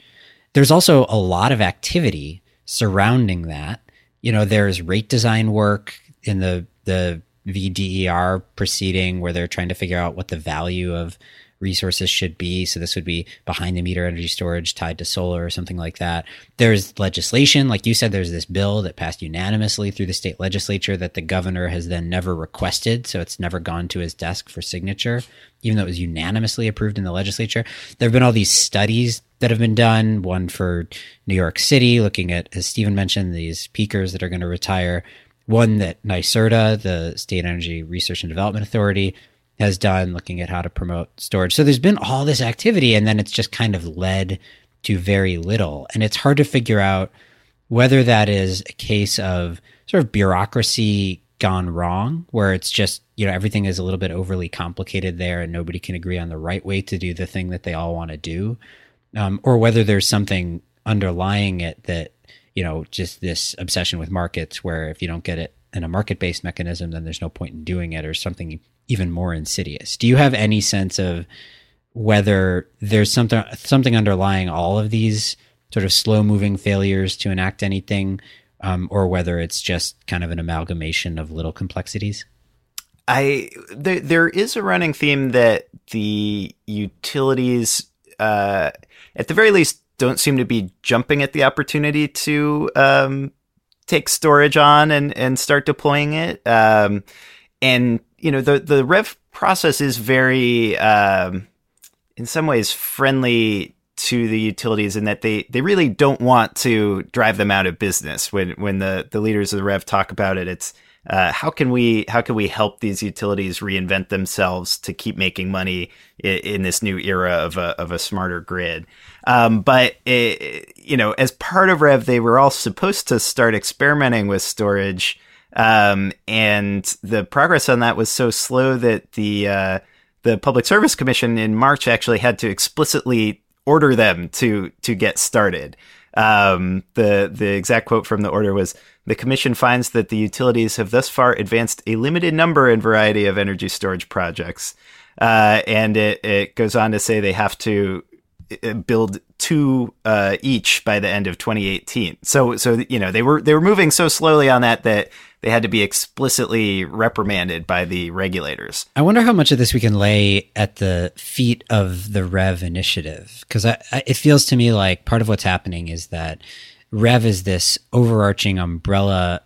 there's also a lot of activity surrounding that. You know, there's rate design work in the the VDER proceeding where they're trying to figure out what the value of resources should be. So this would be behind the meter energy storage tied to solar or something like that. There's legislation, like you said, there's this bill that passed unanimously through the state legislature that the governor has then never requested. So it's never gone to his desk for signature, even though it was unanimously approved in the legislature. There have been all these studies that have been done, one for New York City, looking at, as Stephen mentioned, these peakers that are going to retire. One that NYSERDA, the State Energy Research and Development Authority, has done looking at how to promote storage. So there's been all this activity, and then it's just kind of led to very little. And it's hard to figure out whether that is a case of sort of bureaucracy gone wrong, where it's just, you know, everything is a little bit overly complicated there and nobody can agree on the right way to do the thing that they all want to do, um, or whether there's something underlying it that, you know, just this obsession with markets where if you don't get it in a market based mechanism, then there's no point in doing it or something even more insidious. Do you have any sense of whether there's something something underlying all of these sort of slow moving failures to enact anything, um, or whether it's just kind of an amalgamation of little complexities? I there there is a running theme that the utilities, uh, at the very least, don't seem to be jumping at the opportunity to um, take storage on and and start deploying it. Um, and you know the the rev process is very um, in some ways friendly to the utilities in that they they really don't want to drive them out of business when when the the leaders of the rev talk about it it's uh, how can we how can we help these utilities reinvent themselves to keep making money in, in this new era of a of a smarter grid? Um, but it, you know, as part of Rev, they were all supposed to start experimenting with storage um, and the progress on that was so slow that the uh, the Public Service Commission in March actually had to explicitly order them to to get started. Um, the the exact quote from the order was: "The Commission finds that the utilities have thus far advanced a limited number and variety of energy storage projects." Uh, and it, it goes on to say they have to uh, build two uh, each by the end of 2018. So so you know they were they were moving so slowly on that that they had to be explicitly reprimanded by the regulators. I wonder how much of this we can lay at the feet of the Rev initiative because it feels to me like part of what's happening is that Rev is this overarching umbrella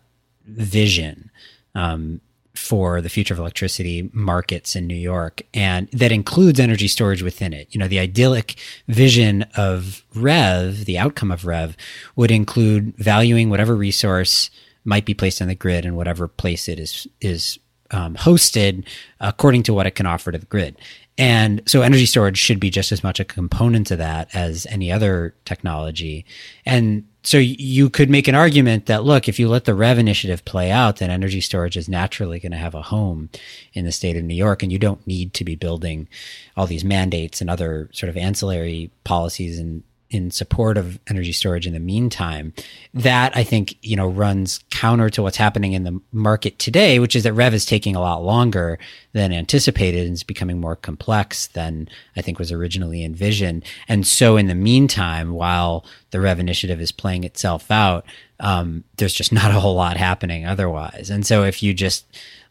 vision. Um, for the future of electricity markets in New York, and that includes energy storage within it. You know, the idyllic vision of Rev, the outcome of Rev, would include valuing whatever resource might be placed on the grid in whatever place it is is um, hosted according to what it can offer to the grid. And so energy storage should be just as much a component to that as any other technology. And so you could make an argument that look, if you let the REV initiative play out, then energy storage is naturally going to have a home in the state of New York, and you don't need to be building all these mandates and other sort of ancillary policies and in support of energy storage in the meantime. That I think, you know, runs counter to what's happening in the market today, which is that REV is taking a lot longer than anticipated and is becoming more complex than I think was originally envisioned. And so in the meantime, while the REV initiative is playing itself out, um, there's just not a whole lot happening otherwise. And so if you just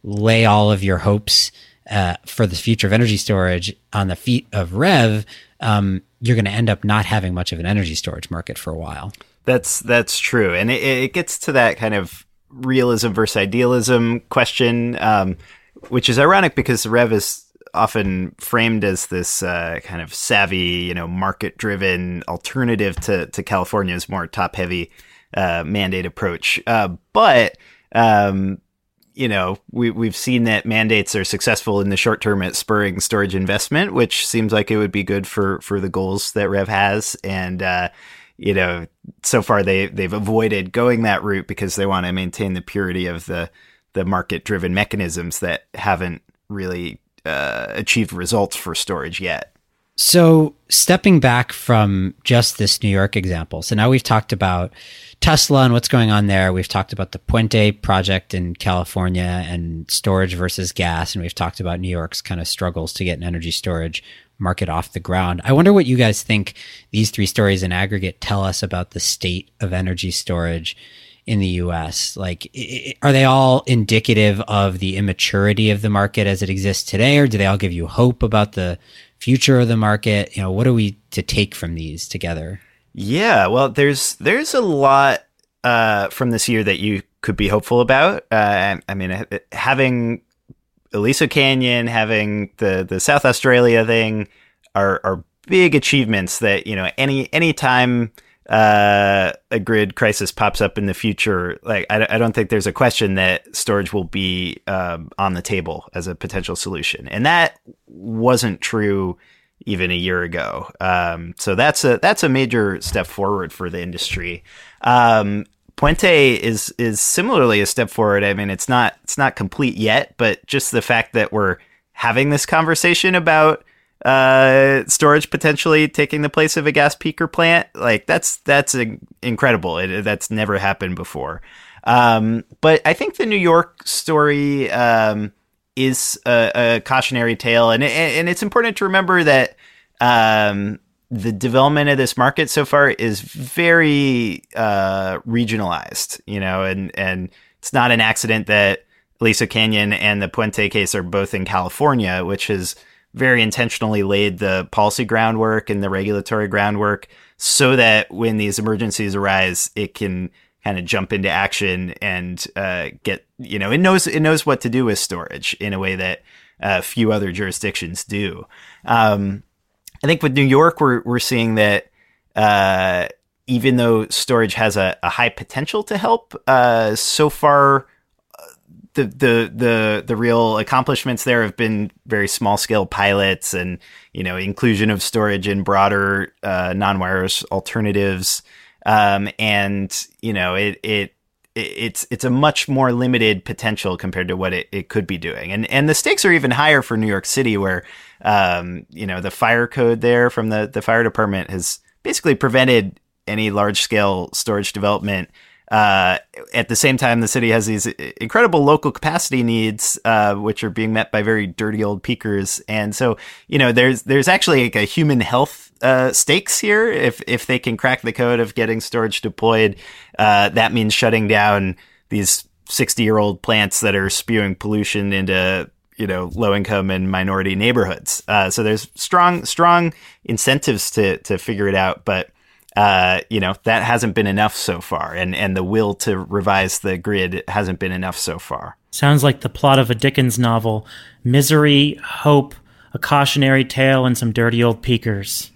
lay all of your hopes uh, for the future of energy storage on the feet of Rev, um, you're going to end up not having much of an energy storage market for a while. That's that's true, and it, it gets to that kind of realism versus idealism question, um, which is ironic because Rev is often framed as this uh, kind of savvy, you know, market-driven alternative to to California's more top-heavy uh, mandate approach. Uh, but um, you know, we we've seen that mandates are successful in the short term at spurring storage investment, which seems like it would be good for for the goals that Rev has. And uh, you know, so far they they've avoided going that route because they want to maintain the purity of the the market driven mechanisms that haven't really uh, achieved results for storage yet. So, stepping back from just this New York example, so now we've talked about Tesla and what's going on there. We've talked about the Puente project in California and storage versus gas. And we've talked about New York's kind of struggles to get an energy storage market off the ground. I wonder what you guys think these three stories in aggregate tell us about the state of energy storage in the US? Like, are they all indicative of the immaturity of the market as it exists today, or do they all give you hope about the future of the market? You know, what are we to take from these together? Yeah, well, there's there's a lot uh, from this year that you could be hopeful about. Uh, I mean, having Aliso Canyon, having the the South Australia thing, are are big achievements that you know any any time uh, a grid crisis pops up in the future, like I, I, don't think there's a question that storage will be um, on the table as a potential solution, and that wasn't true even a year ago. Um, so that's a that's a major step forward for the industry. Um, Puente is is similarly a step forward. I mean, it's not it's not complete yet, but just the fact that we're having this conversation about uh, storage potentially taking the place of a gas peaker plant, like that's that's incredible. It, that's never happened before. Um, but I think the New York story um, is a, a cautionary tale, and and it's important to remember that um, the development of this market so far is very uh, regionalized, you know, and and it's not an accident that Aliso Canyon and the Puente case are both in California, which has very intentionally laid the policy groundwork and the regulatory groundwork so that when these emergencies arise, it can kind of jump into action and uh, get you know it knows it knows what to do with storage in a way that uh, few other jurisdictions do. Um, I think with New York, we're we're seeing that uh, even though storage has a, a high potential to help, uh, so far the the the the real accomplishments there have been very small scale pilots and you know inclusion of storage in broader uh, non wires alternatives. Um, and you know, it, it, it's, it's a much more limited potential compared to what it, it could be doing. And, and the stakes are even higher for New York City where, um, you know, the fire code there from the, the fire department has basically prevented any large scale storage development uh, at the same time, the city has these incredible local capacity needs, uh, which are being met by very dirty old peakers. And so, you know, there's there's actually like a human health uh, stakes here. If if they can crack the code of getting storage deployed, uh, that means shutting down these sixty year old plants that are spewing pollution into you know low income and minority neighborhoods. Uh, so there's strong strong incentives to to figure it out, but uh, you know that hasn't been enough so far, and and the will to revise the grid hasn't been enough so far. Sounds like the plot of a Dickens novel: misery, hope, a cautionary tale, and some dirty old peakers.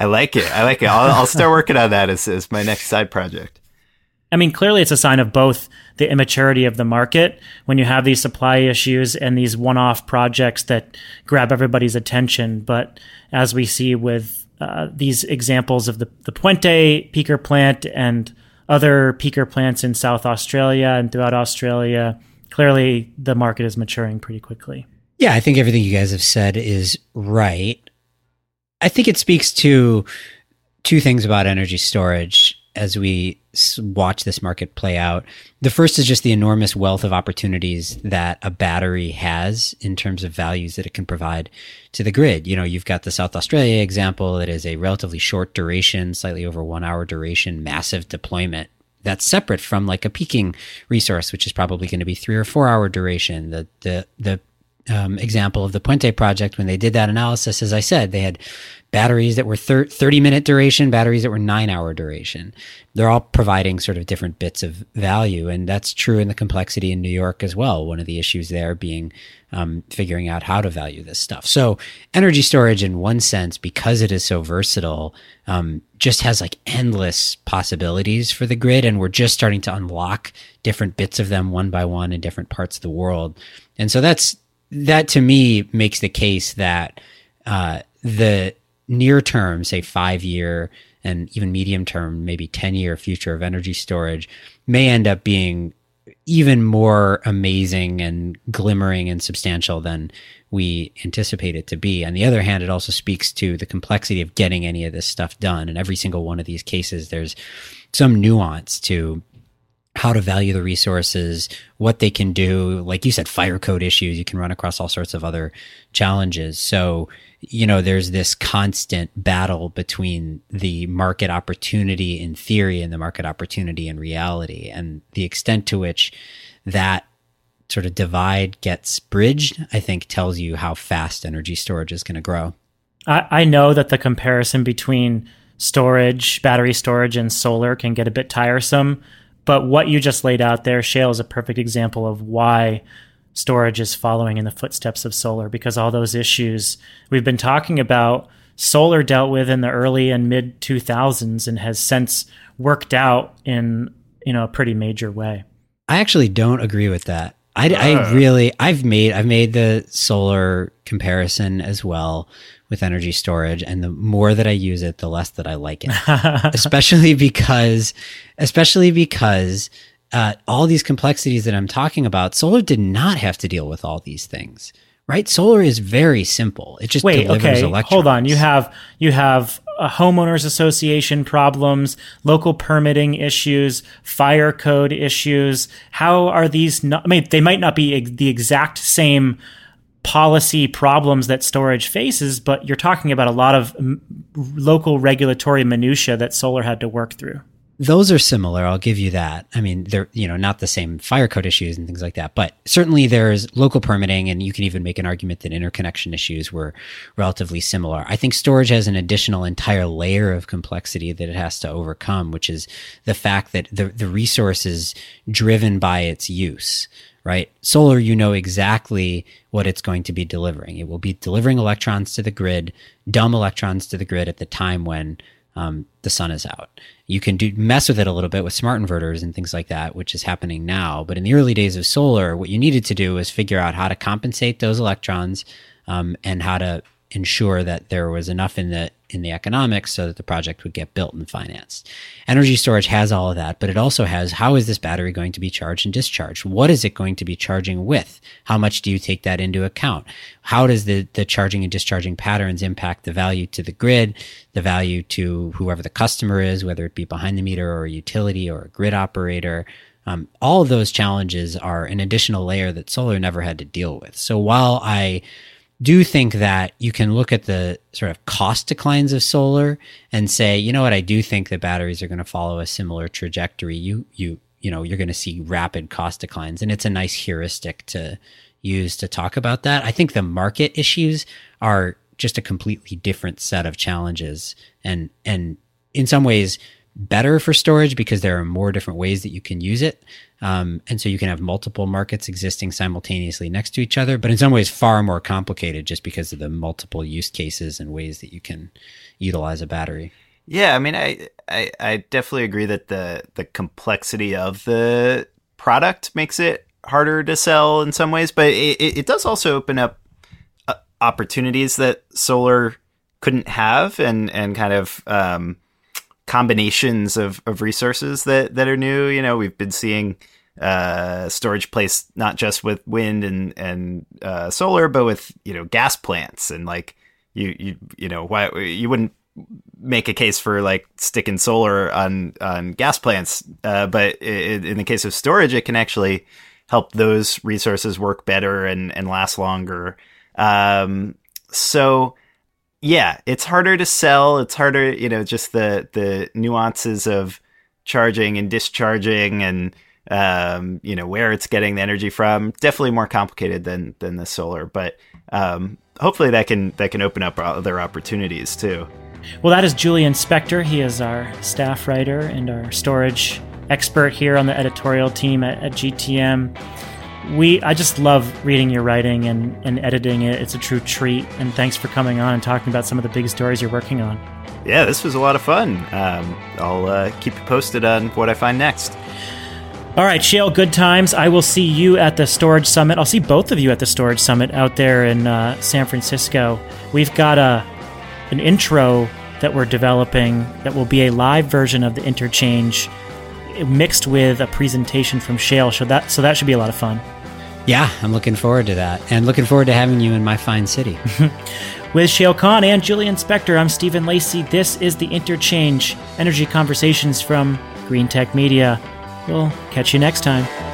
I like it. I like it. I'll, I'll start working on that as, as my next side project. I mean, clearly it's a sign of both the immaturity of the market when you have these supply issues and these one off projects that grab everybody's attention. But as we see with uh, these examples of the, the Puente peaker plant and other peaker plants in South Australia and throughout Australia, clearly the market is maturing pretty quickly. Yeah, I think everything you guys have said is right. I think it speaks to two things about energy storage as we watch this market play out. The first is just the enormous wealth of opportunities that a battery has in terms of values that it can provide to the grid. You know, you've got the South Australia example that is a relatively short duration, slightly over one hour duration, massive deployment. That's separate from like a peaking resource, which is probably going to be three or four hour duration. The the the um, example of the Puente project when they did that analysis, as I said, they had batteries that were thir- 30 minute duration, batteries that were nine hour duration. They're all providing sort of different bits of value. And that's true in the complexity in New York as well. One of the issues there being um, figuring out how to value this stuff. So energy storage in one sense, because it is so versatile, um, just has like endless possibilities for the grid. And we're just starting to unlock different bits of them one by one in different parts of the world. And so that's, that to me makes the case that, uh, the near term, say five year and even medium term, maybe 10 year future of energy storage may end up being even more amazing and glimmering and substantial than we anticipate it to be. On the other hand, it also speaks to the complexity of getting any of this stuff done. In every single one of these cases, there's some nuance to how to value the resources, what they can do. Like you said, fire code issues, you can run across all sorts of other challenges. So, you know, there's this constant battle between the market opportunity in theory and the market opportunity in reality. And the extent to which that sort of divide gets bridged, I think tells you how fast energy storage is going to grow. I, I know that the comparison between storage, battery storage, and solar can get a bit tiresome but what you just laid out there, Shayle is a perfect example of why storage is following in the footsteps of solar because all those issues we've been talking about, solar dealt with in the early and mid 2000s and has since worked out in you know a pretty major way. I actually don't agree with that. I, uh. I really I've made I've made the solar comparison as well with energy storage and the more that I use it, the less that I like it. especially because, especially because, uh, all these complexities that I'm talking about, solar did not have to deal with all these things, right? Solar is very simple. It just Wait, delivers okay, electrons. Hold on. You have, you have a homeowners association problems, local permitting issues, fire code issues. How are these not, I mean, they might not be the exact same policy problems that storage faces, but you're talking about a lot of m- local regulatory minutia that solar had to work through. Those are similar. I'll give you that. I mean, they're, you know, not the same fire code issues and things like that, but certainly there's local permitting and you can even make an argument that interconnection issues were relatively similar. I think storage has an additional entire layer of complexity that it has to overcome, which is the fact that the, the resource is driven by its use right? Solar, you know exactly what it's going to be delivering. It will be delivering electrons to the grid, dumb electrons to the grid at the time when um, the sun is out. You can do mess with it a little bit with smart inverters and things like that, which is happening now. But in the early days of solar, what you needed to do was figure out how to compensate those electrons um, and how to ensure that there was enough in the in the economics so that the project would get built and financed. Energy storage has all of that, but it also has how is this battery going to be charged and discharged? What is it going to be charging with? How much do you take that into account? How does the, the charging and discharging patterns impact the value to the grid, the value to whoever the customer is, whether it be behind the meter or a utility or a grid operator? Um, all of those challenges are an additional layer that solar never had to deal with. So while I do think that you can look at the sort of cost declines of solar and say, you know what, I do think that batteries are going to follow a similar trajectory. You you you know, you're going to see rapid cost declines and it's a nice heuristic to use to talk about that. I think the market issues are just a completely different set of challenges and and in some ways better for storage because there are more different ways that you can use it. Um, and so you can have multiple markets existing simultaneously next to each other, but in some ways far more complicated just because of the multiple use cases and ways that you can utilize a battery. Yeah, I mean, I, I, I definitely agree that the the complexity of the product makes it harder to sell in some ways, but it, it does also open up uh, opportunities that solar couldn't have, and and kind of um, combinations of, of resources that, that are new. You know, we've been seeing uh, storage placed not just with wind and and uh, solar, but with you know gas plants and like you you you know why you wouldn't make a case for like sticking solar on on gas plants, uh, but in the case of storage, it can actually help those resources work better and and last longer. Um, so yeah, it's harder to sell. It's harder, you know, just the the nuances of charging and discharging and um, you know where it's getting the energy from. Definitely more complicated than than the solar, but um, hopefully that can that can open up other opportunities too. Well, that is Julian Spector. He is our staff writer and our storage expert here on the editorial team at, at GTM. We, I just love reading your writing and, and editing it. It's a true treat. And thanks for coming on and talking about some of the big stories you're working on. Yeah, this was a lot of fun. Um, I'll uh, keep you posted on what I find next. All right, Shayle, good times. I will see you at the Storage Summit. I'll see both of you at the Storage Summit out there in uh, San Francisco. We've got a an intro that we're developing that will be a live version of the interchange mixed with a presentation from Shayle. So that so that should be a lot of fun. Yeah, I'm looking forward to that. And looking forward to having you in my fine city. with Shayle Kann and Julian Spector, I'm Stephen Lacey. This is the Interchange Energy Conversations from Greentech Media. We'll catch you next time.